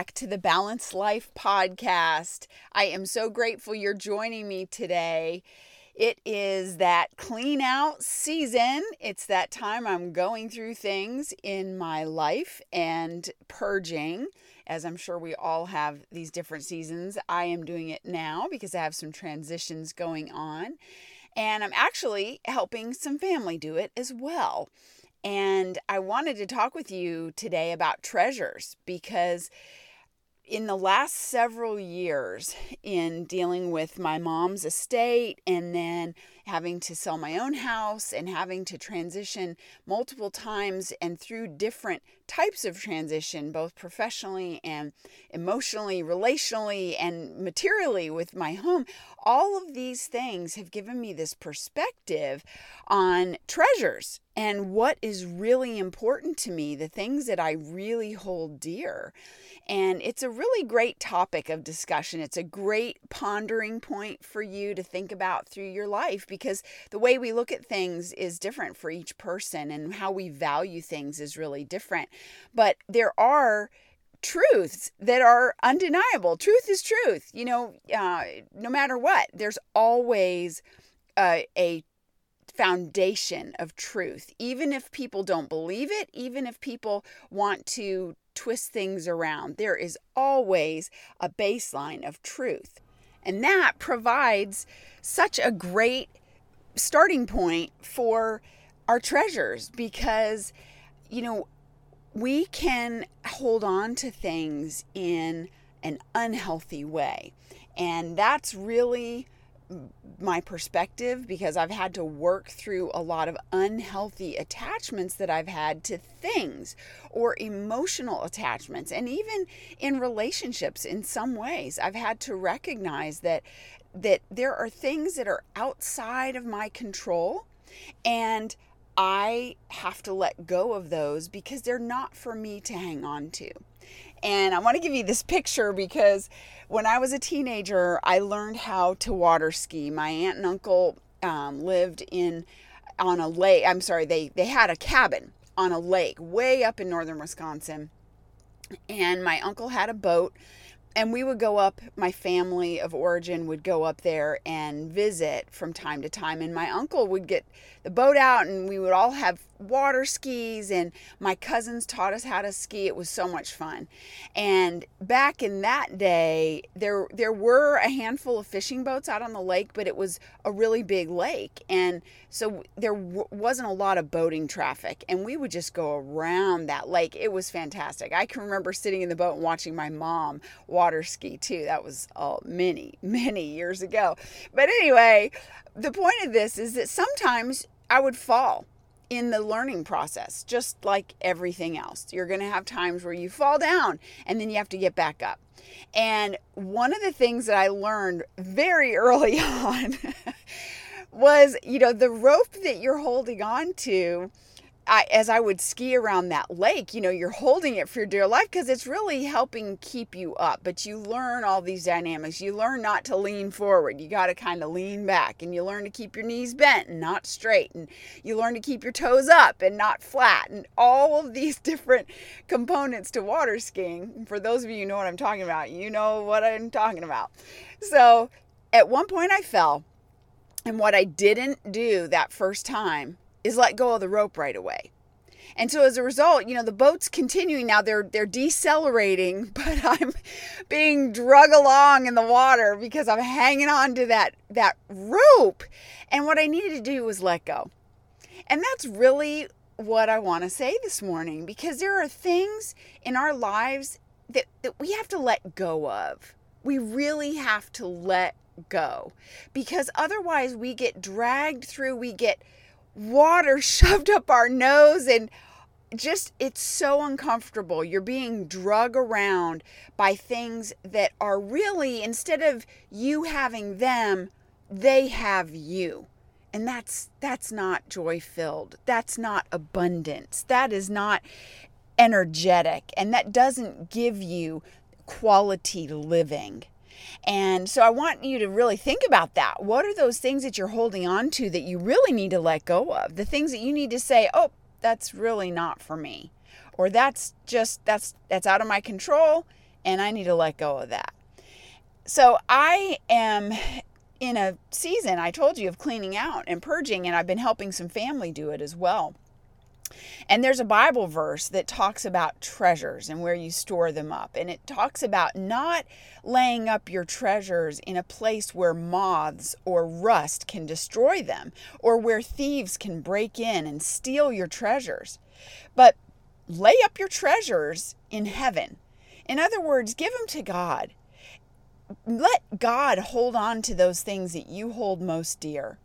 back to the Balanced Life podcast. I am so grateful you're joining me today. It is that clean out season. It's that time I'm going through things in my life and purging, as I'm sure we all have these different seasons. I am doing it now because I have some transitions going on. And I'm actually helping some family do it as well. And I wanted to talk with you today about treasures because in the last several years, in dealing with my mom's estate and then having to sell my own house and having to transition multiple times and through different types of transition, both professionally and emotionally, relationally, and materially with my home, all of these things have given me this perspective on treasures and what is really important to me, the things that I really hold dear. And it's a really great topic of discussion. It's a great pondering point for you to think about through your life because the way we look at things is different for each person and how we value things is really different. But there are truths that are undeniable. Truth is truth. You know, uh, no matter what, there's always uh, a foundation of truth. Even if people don't believe it, even if people want to twist things around, there is always a baseline of truth. And that provides such a great starting point for our treasures because, you know, we can hold on to things in an unhealthy way. And that's really my perspective because I've had to work through a lot of unhealthy attachments that I've had to things or emotional attachments and even in relationships in some ways I've had to recognize that that there are things that are outside of my control and I have to let go of those because they're not for me to hang on to. And I want to give you this picture because when I was a teenager, I learned how to water ski. My aunt and uncle um, lived in on a lake. I'm sorry, they they had a cabin on a lake way up in northern Wisconsin. And my uncle had a boat and we would go up my family of origin would go up there and visit from time to time and my uncle would get the boat out and we would all have water skis and my cousins taught us how to ski. It was so much fun. And back in that day there there were a handful of fishing boats out on the lake but it was a really big lake. And so there w- wasn't a lot of boating traffic and we would just go around that lake. It was fantastic. I can remember sitting in the boat and watching my mom water ski too. That was uh, many many years ago. But anyway the point of this is that sometimes i would fall in the learning process, just like everything else. You're going to have times where you fall down and then you have to get back up. And one of the things that I learned very early on was, you know, the rope that you're holding on to I, as I would ski around that lake, you know, you're holding it for your dear life because it's really helping keep you up. But you learn all these dynamics. You learn not to lean forward. You got to kind of lean back. And you learn to keep your knees bent and not straight. And you learn to keep your toes up and not flat. And all of these different components to water skiing. For those of you who know what I'm talking about, you know what I'm talking about. So at one point I fell. And what I didn't do that first time is let go of the rope right away. And so as a result, you know, the boat's continuing now. They're they're decelerating, but I'm being drug along in the water because I'm hanging on to that that rope. And what I needed to do was let go. And that's really what I want to say this morning because there are things in our lives that, that we have to let go of. We really have to let go because otherwise we get dragged through, we get water shoved up our nose and just it's so uncomfortable. You're being drug around by things that are really instead of you having them, they have you. And that's that's not joy filled. That's not abundance. That is not energetic and that doesn't give you quality living. And so I want you to really think about that. What are those things that you're holding on to that you really need to let go of? The things that you need to say, "Oh, that's really not for me." Or that's just that's that's out of my control and I need to let go of that. So I am in a season, I told you, of cleaning out and purging, and I've been helping some family do it as well. And there's a Bible verse that talks about treasures and where you store them up. And it talks about not laying up your treasures in a place where moths or rust can destroy them or where thieves can break in and steal your treasures, but lay up your treasures in heaven. In other words, give them to God. Let God hold on to those things that you hold most dear.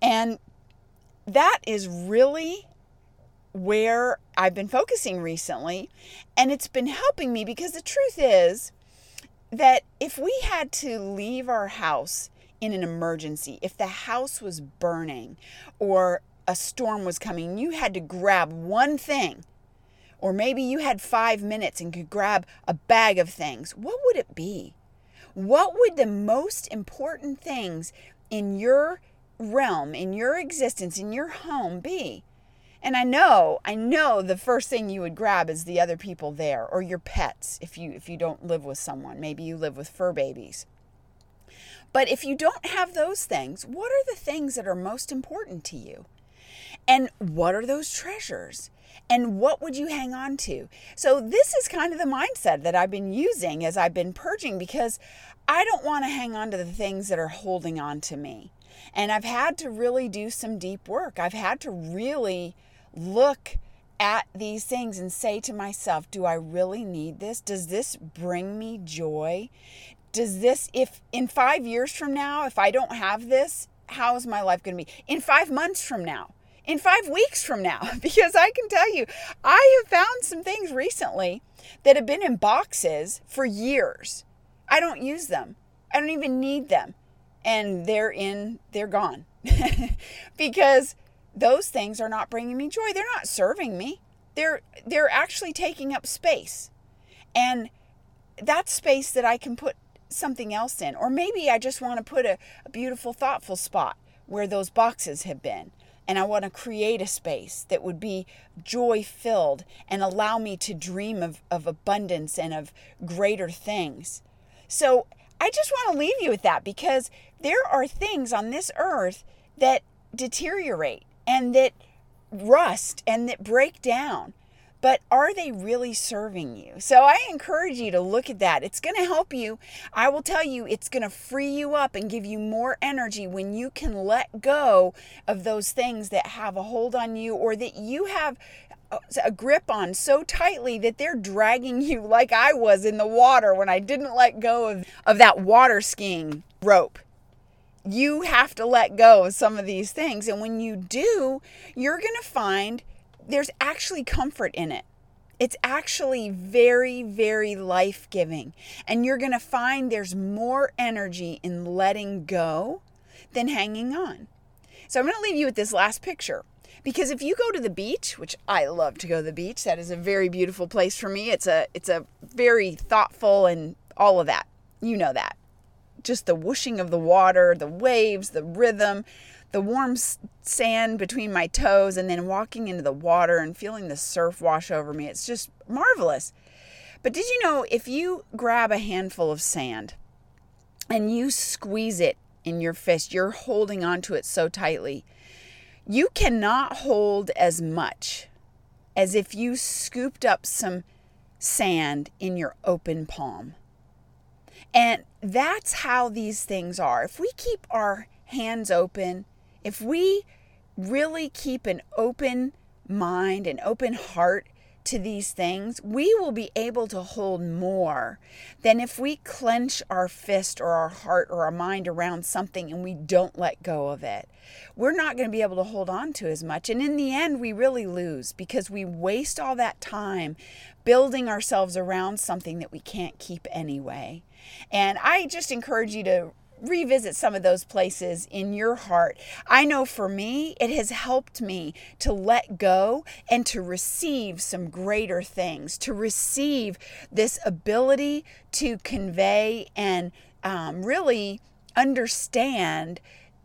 And that is really where I've been focusing recently. And it's been helping me because the truth is that if we had to leave our house in an emergency, if the house was burning or a storm was coming, you had to grab one thing, or maybe you had five minutes and could grab a bag of things, what would it be? What would the most important things in your realm, in your existence, in your home be? And I know, I know the first thing you would grab is the other people there or your pets if you if you don't live with someone. Maybe you live with fur babies. But if you don't have those things, what are the things that are most important to you? And what are those treasures? And what would you hang on to? So, this is kind of the mindset that I've been using as I've been purging because I don't want to hang on to the things that are holding on to me. And I've had to really do some deep work. I've had to really look at these things and say to myself, do I really need this? Does this bring me joy? Does this, if in five years from now, if I don't have this, how is my life going to be? In five months from now, in five weeks from now, because I can tell you, I have found some things recently that have been in boxes for years. I don't use them, I don't even need them. And they're in, they're gone. because those things are not bringing me joy. They're not serving me. They're they're actually taking up space. And that space that I can put something else in. Or maybe I just want to put a, a beautiful, thoughtful spot where those boxes have been. And I want to create a space that would be joy filled and allow me to dream of, of abundance and of greater things. So I just want to leave you with that because there are things on this earth that deteriorate and that rust and that break down. But are they really serving you? So I encourage you to look at that. It's going to help you. I will tell you, it's going to free you up and give you more energy when you can let go of those things that have a hold on you or that you have a grip on so tightly that they're dragging you like I was in the water when I didn't let go of, of that water skiing rope you have to let go of some of these things. And when you do, you're going to find there's actually comfort in it. It's actually very, very life giving. And you're going to find there's more energy in letting go than hanging on. So I'm going to leave you with this last picture. Because if you go to the beach, which I love to go to the beach, that is a very beautiful place for me. It's a it's a very thoughtful and all of that. You know that just the whooshing of the water, the waves, the rhythm, the warm sand between my toes, and then walking into the water and feeling the surf wash over me. It's just marvelous. But did you know if you grab a handful of sand and you squeeze it in your fist, you're holding onto it so tightly, you cannot hold as much as if you scooped up some sand in your open palm. And that's how these things are. If we keep our hands open, if we really keep an open mind, an open heart to these things, we will be able to hold more than if we clench our fist or our heart or our mind around something and we don't let go of it. We're not going to be able to hold on to as much. And in the end, we really lose because we waste all that time building ourselves around something that we can't keep anyway. And I just encourage you to revisit some of those places in your heart. I know for me, it has helped me to let go and to receive some greater things, to receive this ability to convey and um, really understand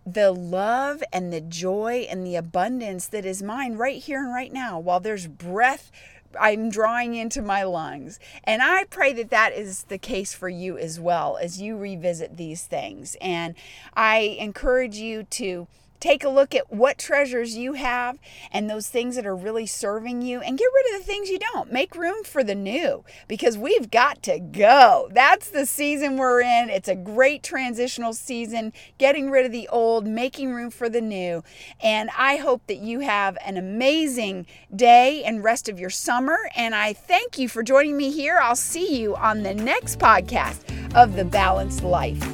the love and the joy and the abundance that is mine right here and right now while there's breath I'm drawing into my lungs. And I pray that that is the case for you as well as you revisit these things. And I encourage you to Take a look at what treasures you have and those things that are really serving you and get rid of the things you don't. Make room for the new because we've got to go. That's the season we're in. It's a great transitional season, getting rid of the old, making room for the new. And I hope that you have an amazing day and rest of your summer. And I thank you for joining me here. I'll see you on the next podcast of The Balanced Life.